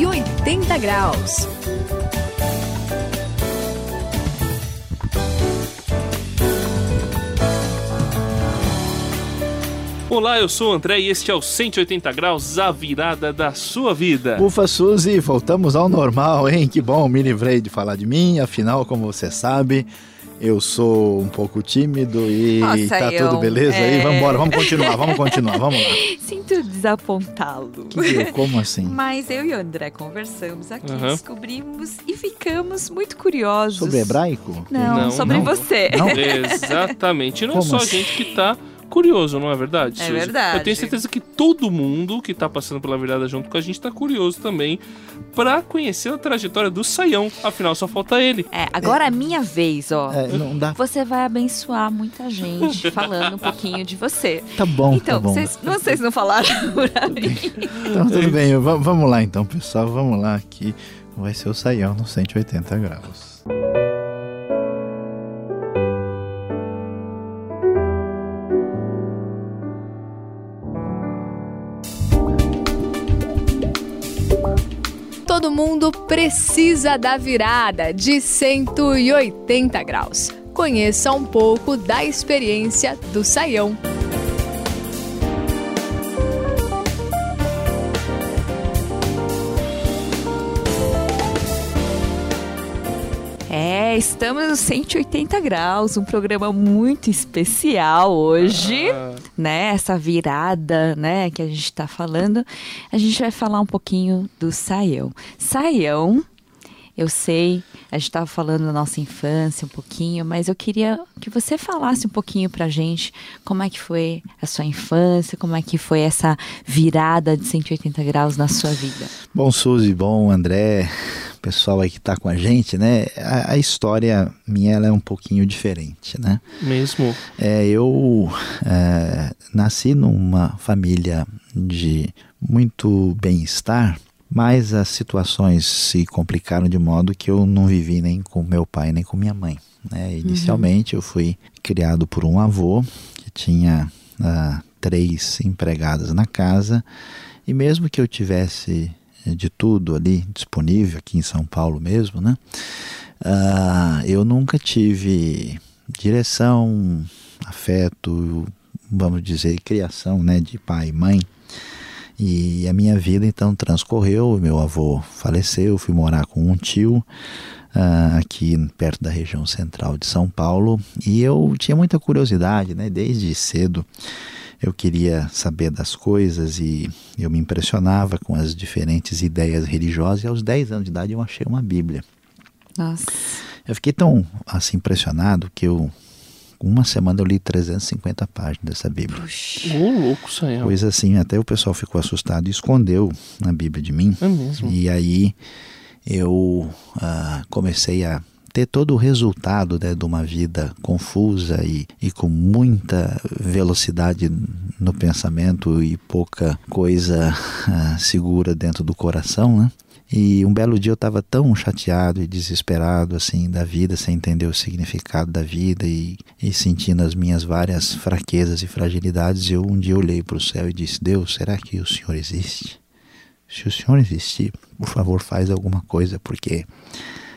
180 graus. Olá, eu sou o André e este é o 180 Graus, a virada da sua vida. Ufa, Suzy, voltamos ao normal, hein? Que bom, me livrei de falar de mim, afinal, como você sabe, eu sou um pouco tímido e Nossa, tá eu- tudo beleza aí? é. Vamos embora, vamos continuar, vamos continuar, vamos lá. Sinto desapontá-lo. Como assim? Mas eu e o André conversamos aqui, Aham. descobrimos e ficamos muito curiosos. Sobre hebraico? Não, Não, sobre não. você. Não? Exatamente. E não Como só a assim? gente que tá curioso, não é verdade? É Suzy? verdade. Eu tenho certeza que todo mundo que tá passando pela virada junto com a gente tá curioso também pra conhecer a trajetória do Saião. Afinal, só falta ele. É, agora é a minha vez, ó. É, não dá. Você vai abençoar muita gente falando um pouquinho de você. Tá bom, então, tá bom. vocês, vocês não falaram pra mim. Então tudo bem, va- vamos lá então, pessoal, vamos lá aqui. Vai ser o saião no 180 graus. Mundo precisa da virada de 180 graus. Conheça um pouco da experiência do Saião. Estamos no 180 graus, um programa muito especial hoje. Ah, né, essa virada, né, que a gente está falando, a gente vai falar um pouquinho do saião. Saião, eu sei, a gente estava falando da nossa infância um pouquinho, mas eu queria que você falasse um pouquinho pra gente como é que foi a sua infância, como é que foi essa virada de 180 graus na sua vida. Bom, Suzy, bom, André, pessoal aí que tá com a gente, né? A, a história minha ela é um pouquinho diferente, né? mesmo. É, eu é, nasci numa família de muito bem-estar, mas as situações se complicaram de modo que eu não vivi nem com meu pai nem com minha mãe. né? Inicialmente eu fui criado por um avô que tinha ah, três empregadas na casa e mesmo que eu tivesse eh, de tudo ali disponível aqui em São Paulo mesmo, né? Ah, eu nunca tive direção, afeto, vamos dizer, criação, né, de pai e mãe. E a minha vida então transcorreu. Meu avô faleceu, fui morar com um tio ah, aqui perto da região central de São Paulo e eu tinha muita curiosidade, né? Desde cedo eu queria saber das coisas e eu me impressionava com as diferentes ideias religiosas. E aos 10 anos de idade eu achei uma Bíblia. Nossa. Eu fiquei tão assim impressionado que eu, uma semana eu li 350 páginas dessa Bíblia. Ô, louco, Saião. Coisa assim, até o pessoal ficou assustado e escondeu a Bíblia de mim. É mesmo. E aí eu ah, comecei a ter todo o resultado né, de uma vida confusa e, e com muita velocidade no pensamento e pouca coisa ah, segura dentro do coração, né? E um belo dia eu estava tão chateado e desesperado assim da vida, sem entender o significado da vida e, e sentindo as minhas várias fraquezas e fragilidades, eu um dia olhei para o céu e disse: Deus, será que o Senhor existe? Se o Senhor existir, por favor, faz alguma coisa, porque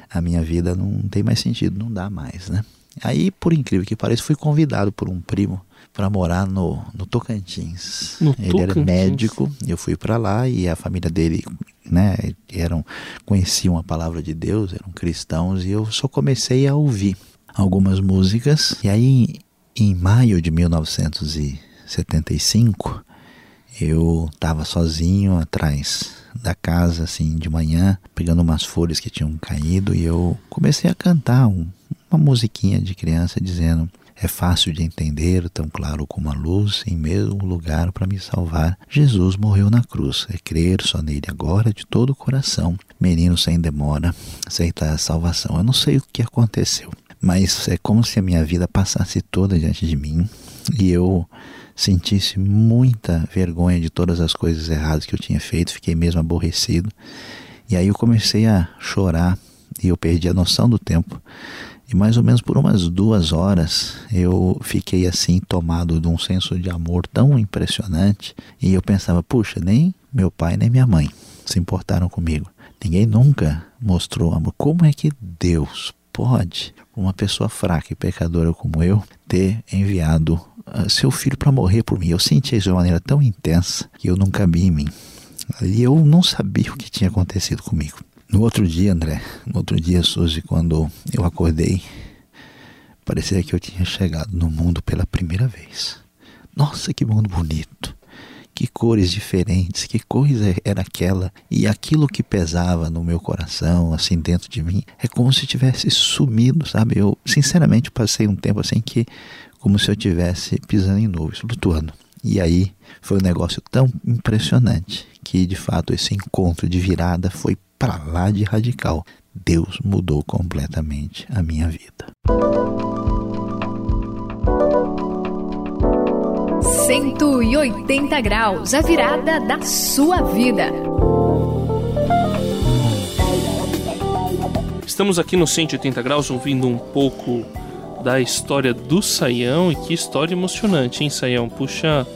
a minha vida não tem mais sentido, não dá mais, né? Aí, por incrível que pareça, fui convidado por um primo para morar no, no Tocantins. No Ele era Tocantins? médico, eu fui para lá e a família dele, né, eram conheciam a palavra de Deus, eram cristãos e eu só comecei a ouvir algumas músicas. E aí, em maio de 1975, eu estava sozinho atrás da casa, assim, de manhã, pegando umas folhas que tinham caído e eu comecei a cantar um- uma musiquinha de criança dizendo: É fácil de entender, tão claro como a luz, em mesmo lugar para me salvar. Jesus morreu na cruz. É crer só nele agora de todo o coração. Menino sem demora, aceitar a salvação. Eu não sei o que aconteceu, mas é como se a minha vida passasse toda diante de mim e eu sentisse muita vergonha de todas as coisas erradas que eu tinha feito, fiquei mesmo aborrecido. E aí eu comecei a chorar e eu perdi a noção do tempo. E mais ou menos por umas duas horas eu fiquei assim tomado de um senso de amor tão impressionante. E eu pensava, puxa, nem meu pai nem minha mãe se importaram comigo. Ninguém nunca mostrou amor. Como é que Deus pode, uma pessoa fraca e pecadora como eu, ter enviado uh, seu filho para morrer por mim? Eu senti isso de uma maneira tão intensa que eu nunca vi em mim. E eu não sabia o que tinha acontecido comigo. No outro dia, André, no outro dia, Suzy, quando eu acordei, parecia que eu tinha chegado no mundo pela primeira vez. Nossa, que mundo bonito! Que cores diferentes, que coisa era aquela. E aquilo que pesava no meu coração, assim, dentro de mim, é como se tivesse sumido, sabe? Eu, sinceramente, passei um tempo assim que, como se eu tivesse pisando em nuvens, flutuando. E aí foi um negócio tão impressionante que, de fato, esse encontro de virada foi para lá de radical. Deus mudou completamente a minha vida. 180 graus, a virada da sua vida. Estamos aqui no 180 graus ouvindo um pouco da história do Saião e que história emocionante, hein, Saião? Puxa,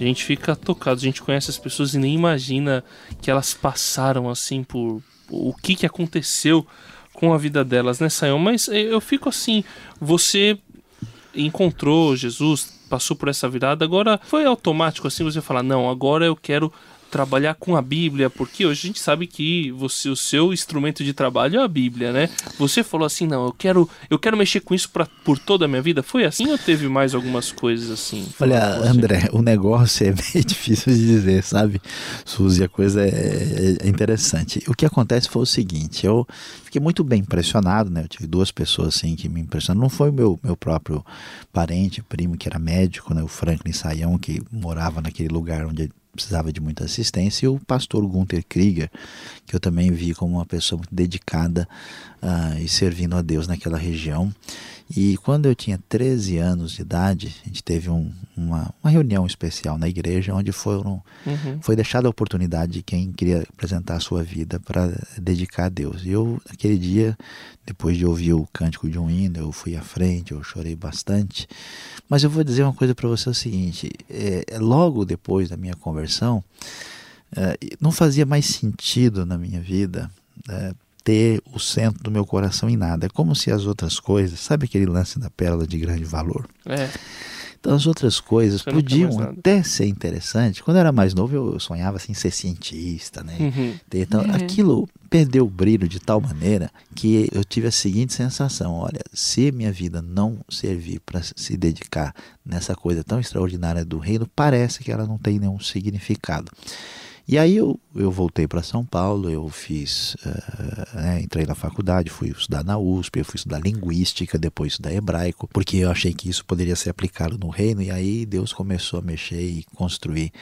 a gente fica tocado, a gente conhece as pessoas e nem imagina que elas passaram assim por o que que aconteceu com a vida delas, né, Saião? Mas eu fico assim, você encontrou Jesus, passou por essa virada, agora foi automático assim você falar, não, agora eu quero trabalhar com a Bíblia, porque hoje a gente sabe que você, o seu instrumento de trabalho é a Bíblia, né? Você falou assim, não, eu quero, eu quero mexer com isso pra, por toda a minha vida. Foi assim ou teve mais algumas coisas assim? Olha, André, o negócio é meio difícil de dizer, sabe? Suzy, a coisa é, é interessante. O que acontece foi o seguinte, eu fiquei muito bem impressionado, né? Eu tive duas pessoas assim que me impressionaram. Não foi o meu, meu próprio parente, primo, que era médico, né? O Franklin Saião, que morava naquele lugar onde precisava de muita assistência, e o pastor Gunther Krieger, que eu também vi como uma pessoa muito dedicada uh, e servindo a Deus naquela região. E quando eu tinha 13 anos de idade, a gente teve um, uma, uma, reunião especial na igreja onde foram, uhum. foi deixada a oportunidade de quem queria apresentar a sua vida para dedicar a Deus. E eu, aquele dia, depois de ouvir o cântico de um hino, eu fui à frente, eu chorei bastante. Mas eu vou dizer uma coisa para você: é o seguinte, é, logo depois da minha conversão, é, não fazia mais sentido na minha vida. É, ter o centro do meu coração em nada. É como se as outras coisas, sabe aquele lance da pérola de grande valor? É. Então as outras coisas Você podiam até ser interessantes. Quando eu era mais novo, eu sonhava assim ser cientista, né? Uhum. Então uhum. aquilo perdeu o brilho de tal maneira que eu tive a seguinte sensação: olha, se minha vida não servir para se dedicar nessa coisa tão extraordinária do reino, parece que ela não tem nenhum significado. E aí eu, eu voltei para São Paulo, eu fiz, uh, né, entrei na faculdade, fui estudar na USP, eu fui estudar linguística, depois estudar hebraico, porque eu achei que isso poderia ser aplicado no reino, e aí Deus começou a mexer e construir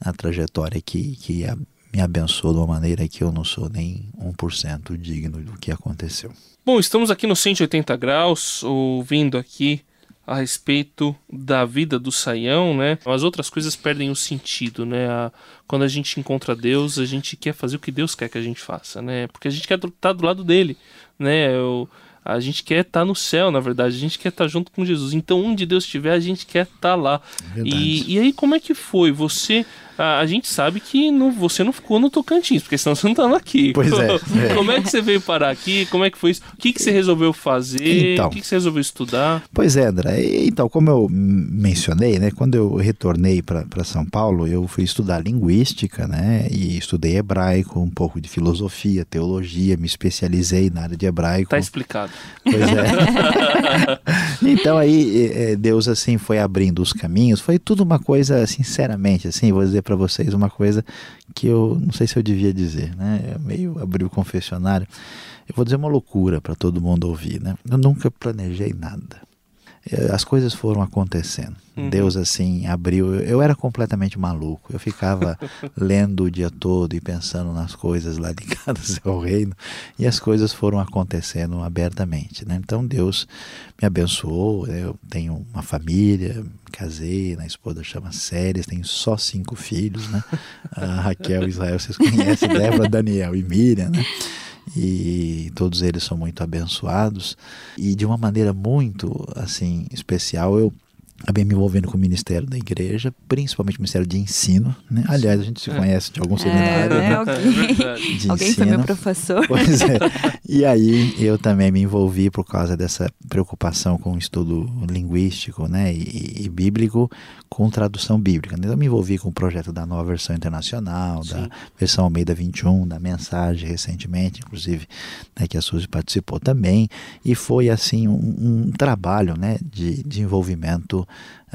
a trajetória que, que a, me abençoou de uma maneira que eu não sou nem 1% digno do que aconteceu. Bom, estamos aqui no 180 graus, ouvindo aqui a respeito da vida do Saião, né? As outras coisas perdem o sentido, né? A, quando a gente encontra Deus, a gente quer fazer o que Deus quer que a gente faça, né? Porque a gente quer estar tá do lado dele, né? Eu, a gente quer estar tá no céu, na verdade, a gente quer estar tá junto com Jesus. Então, onde Deus estiver, a gente quer estar lá. E, e aí, como é que foi? Você a, a gente sabe que não, você não ficou no Tocantins, porque senão você não estava aqui. Pois é, é. Como é que você veio parar aqui? Como é que foi isso? O que, que você resolveu fazer? Então, o que, que você resolveu estudar? Pois é, André. Então, como eu mencionei, né, quando eu retornei para São Paulo, eu fui estudar linguística, né, e estudei hebraico, um pouco de filosofia, teologia, me especializei na área de hebraico. Tá explicado. Pois é. então aí é, Deus assim foi abrindo os caminhos, foi tudo uma coisa, sinceramente, assim, vou dizer para vocês uma coisa que eu não sei se eu devia dizer, né? Eu meio abri o confessionário. Eu vou dizer uma loucura para todo mundo ouvir, né? Eu nunca planejei nada. É, as coisas foram acontecendo. Uhum. Deus assim abriu. Eu era completamente maluco. Eu ficava lendo o dia todo e pensando nas coisas lá ligadas ao reino e as coisas foram acontecendo abertamente. Né? Então Deus me abençoou. Eu tenho uma família, casei, na esposa chama Séries, tenho só cinco filhos, né? A Raquel, Israel, vocês conhecem, Débora, Daniel e Miriam, né? E todos eles são muito abençoados. E de uma maneira muito assim especial eu acabei me envolvendo com o ministério da igreja, principalmente o ministério de ensino. Né? Aliás, a gente se É. conhece de algum É, seminário né? né? Alguém, É de alguém ensino. foi meu professor. Pois é. E aí eu também me envolvi por causa dessa preocupação com o estudo linguístico né, e, e bíblico com tradução bíblica. Então, Eu me envolvi com o projeto da nova versão internacional, Sim. da versão Almeida 21, da mensagem recentemente, inclusive, né, que a Suzy participou também. E foi assim um, um trabalho né, de, de envolvimento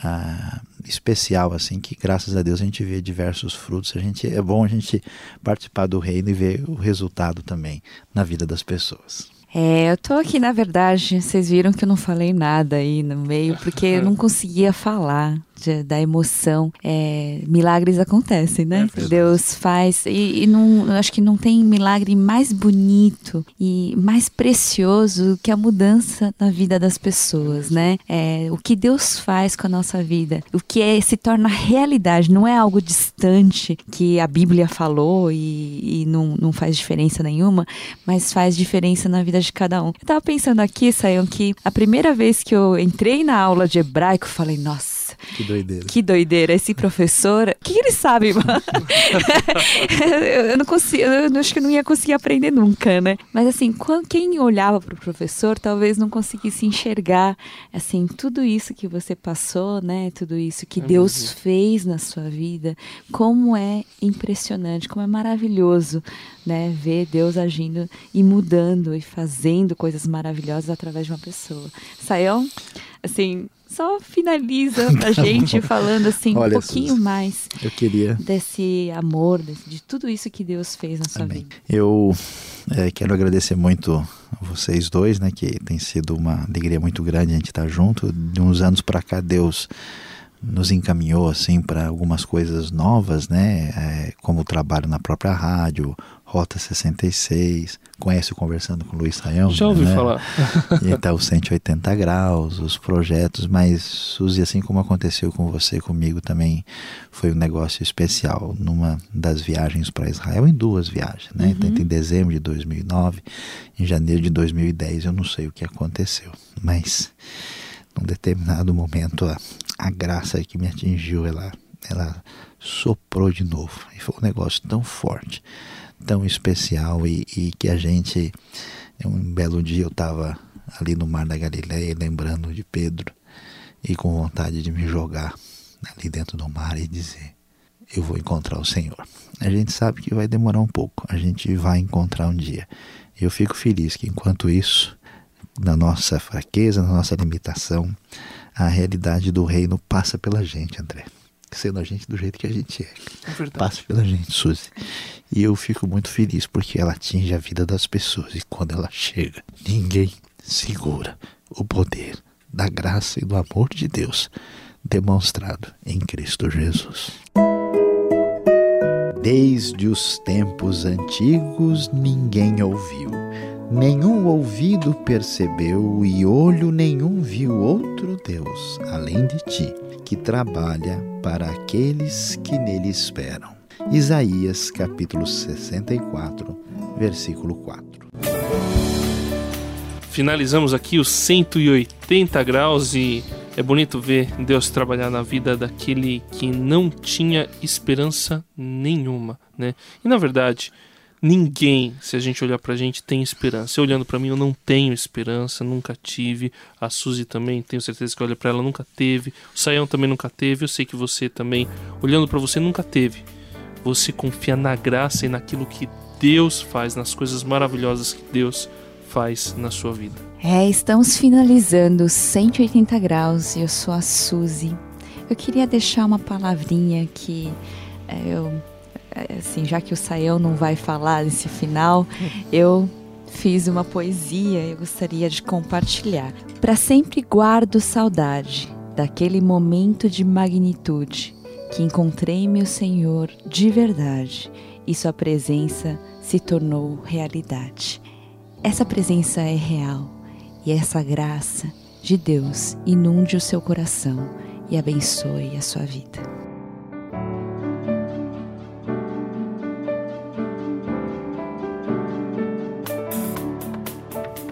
ah, especial, assim, que graças a Deus a gente vê diversos frutos. A gente, é bom a gente participar do reino e ver o resultado também na vida das pessoas. É, eu tô aqui, na verdade, vocês viram que eu não falei nada aí no meio, porque eu não conseguia falar de- da emoção. É, milagres acontecem, né? verdade. Deus faz. E, e não, eu acho que não tem milagre mais bonito e mais precioso que a mudança na vida das pessoas, né? É, o que Deus faz com a nossa vida, o que é, se torna realidade, não é algo distante que a Bíblia falou e, e não, não faz diferença nenhuma, mas faz diferença na vida de cada um. Eu tava pensando aqui, Sayão, que a primeira vez que eu entrei na aula de hebraico, eu falei, nossa, Que doideira. que doideira, esse professor, o que ele sabe, mano? eu, não consigo, eu acho que eu não ia conseguir aprender nunca, né? Mas assim, quem olhava pro professor talvez não conseguisse enxergar, assim, tudo isso que você passou, né? Tudo isso que É Deus mesmo. fez na sua vida, como é impressionante, como é maravilhoso, né? Ver Deus agindo e mudando e fazendo coisas maravilhosas através de uma pessoa. Sayão, assim, só finaliza a gente falando assim Olha, um pouquinho mais Eu queria. desse amor, desse- de tudo isso que Deus fez na sua Amém. vida. Eu eh, quero agradecer muito a vocês dois, né? Que tem sido uma alegria muito grande a gente estar junto. De uns anos para cá, Deus nos encaminhou assim para algumas coisas novas, né? Eh, como o trabalho na própria rádio, Rota 66, conhece o Conversando com o Luiz Saião? Já ouvi né? falar. E tá o 180 graus, os projetos, mas Suzy, assim como aconteceu com você, comigo também foi um negócio especial. Numa das viagens para Israel, em duas viagens, né? Tanto em dezembro de 2009, em janeiro de 2010, eu não sei o que aconteceu, mas num determinado momento a, a graça que me atingiu, ela, ela soprou de novo. E foi um negócio tão forte, tão especial e, e que a gente um belo dia eu estava ali no Mar da Galileia, lembrando de Pedro, e com vontade de me jogar ali dentro do mar e dizer: Eu vou encontrar o Senhor. A gente sabe que vai demorar um pouco, a gente vai encontrar um dia. Eu fico feliz que enquanto isso, na nossa fraqueza, na nossa limitação, a realidade do reino passa pela gente, André. Sendo a gente do jeito que a gente é É passa pela gente, Suzy. E eu fico muito feliz porque ela atinge a vida das pessoas e quando ela chega, ninguém segura o poder da graça e do amor de Deus demonstrado em Cristo Jesus. Desde os tempos antigos ninguém ouviu, nenhum ouvido percebeu e olho nenhum viu outro Deus além de ti, que trabalha para aqueles que nele esperam. Isaías capítulo 64, versículo 4. Finalizamos aqui os 180 graus e é bonito ver Deus trabalhar na vida daquele que não tinha esperança nenhuma, né? E na verdade, ninguém, se a gente olhar pra gente, tem esperança. Eu olhando pra mim, eu não tenho esperança, nunca tive. A Suzy também, tenho certeza que olha pra ela, nunca teve. O Saião também nunca teve. Eu sei que você também, olhando pra você, nunca teve. Você confia na graça e naquilo que Deus faz, nas coisas maravilhosas que Deus faz na sua vida. É, estamos finalizando os 180 graus e eu sou a Suzy. Eu queria deixar uma palavrinha que é, eu, assim, já que o Saião não vai falar nesse final, eu fiz uma poesia e gostaria de compartilhar. Para sempre guardo saudade daquele momento de magnitude que encontrei meu Senhor de verdade e sua presença se tornou realidade. Essa presença é real e essa graça de Deus inunde o seu coração e abençoe a sua vida.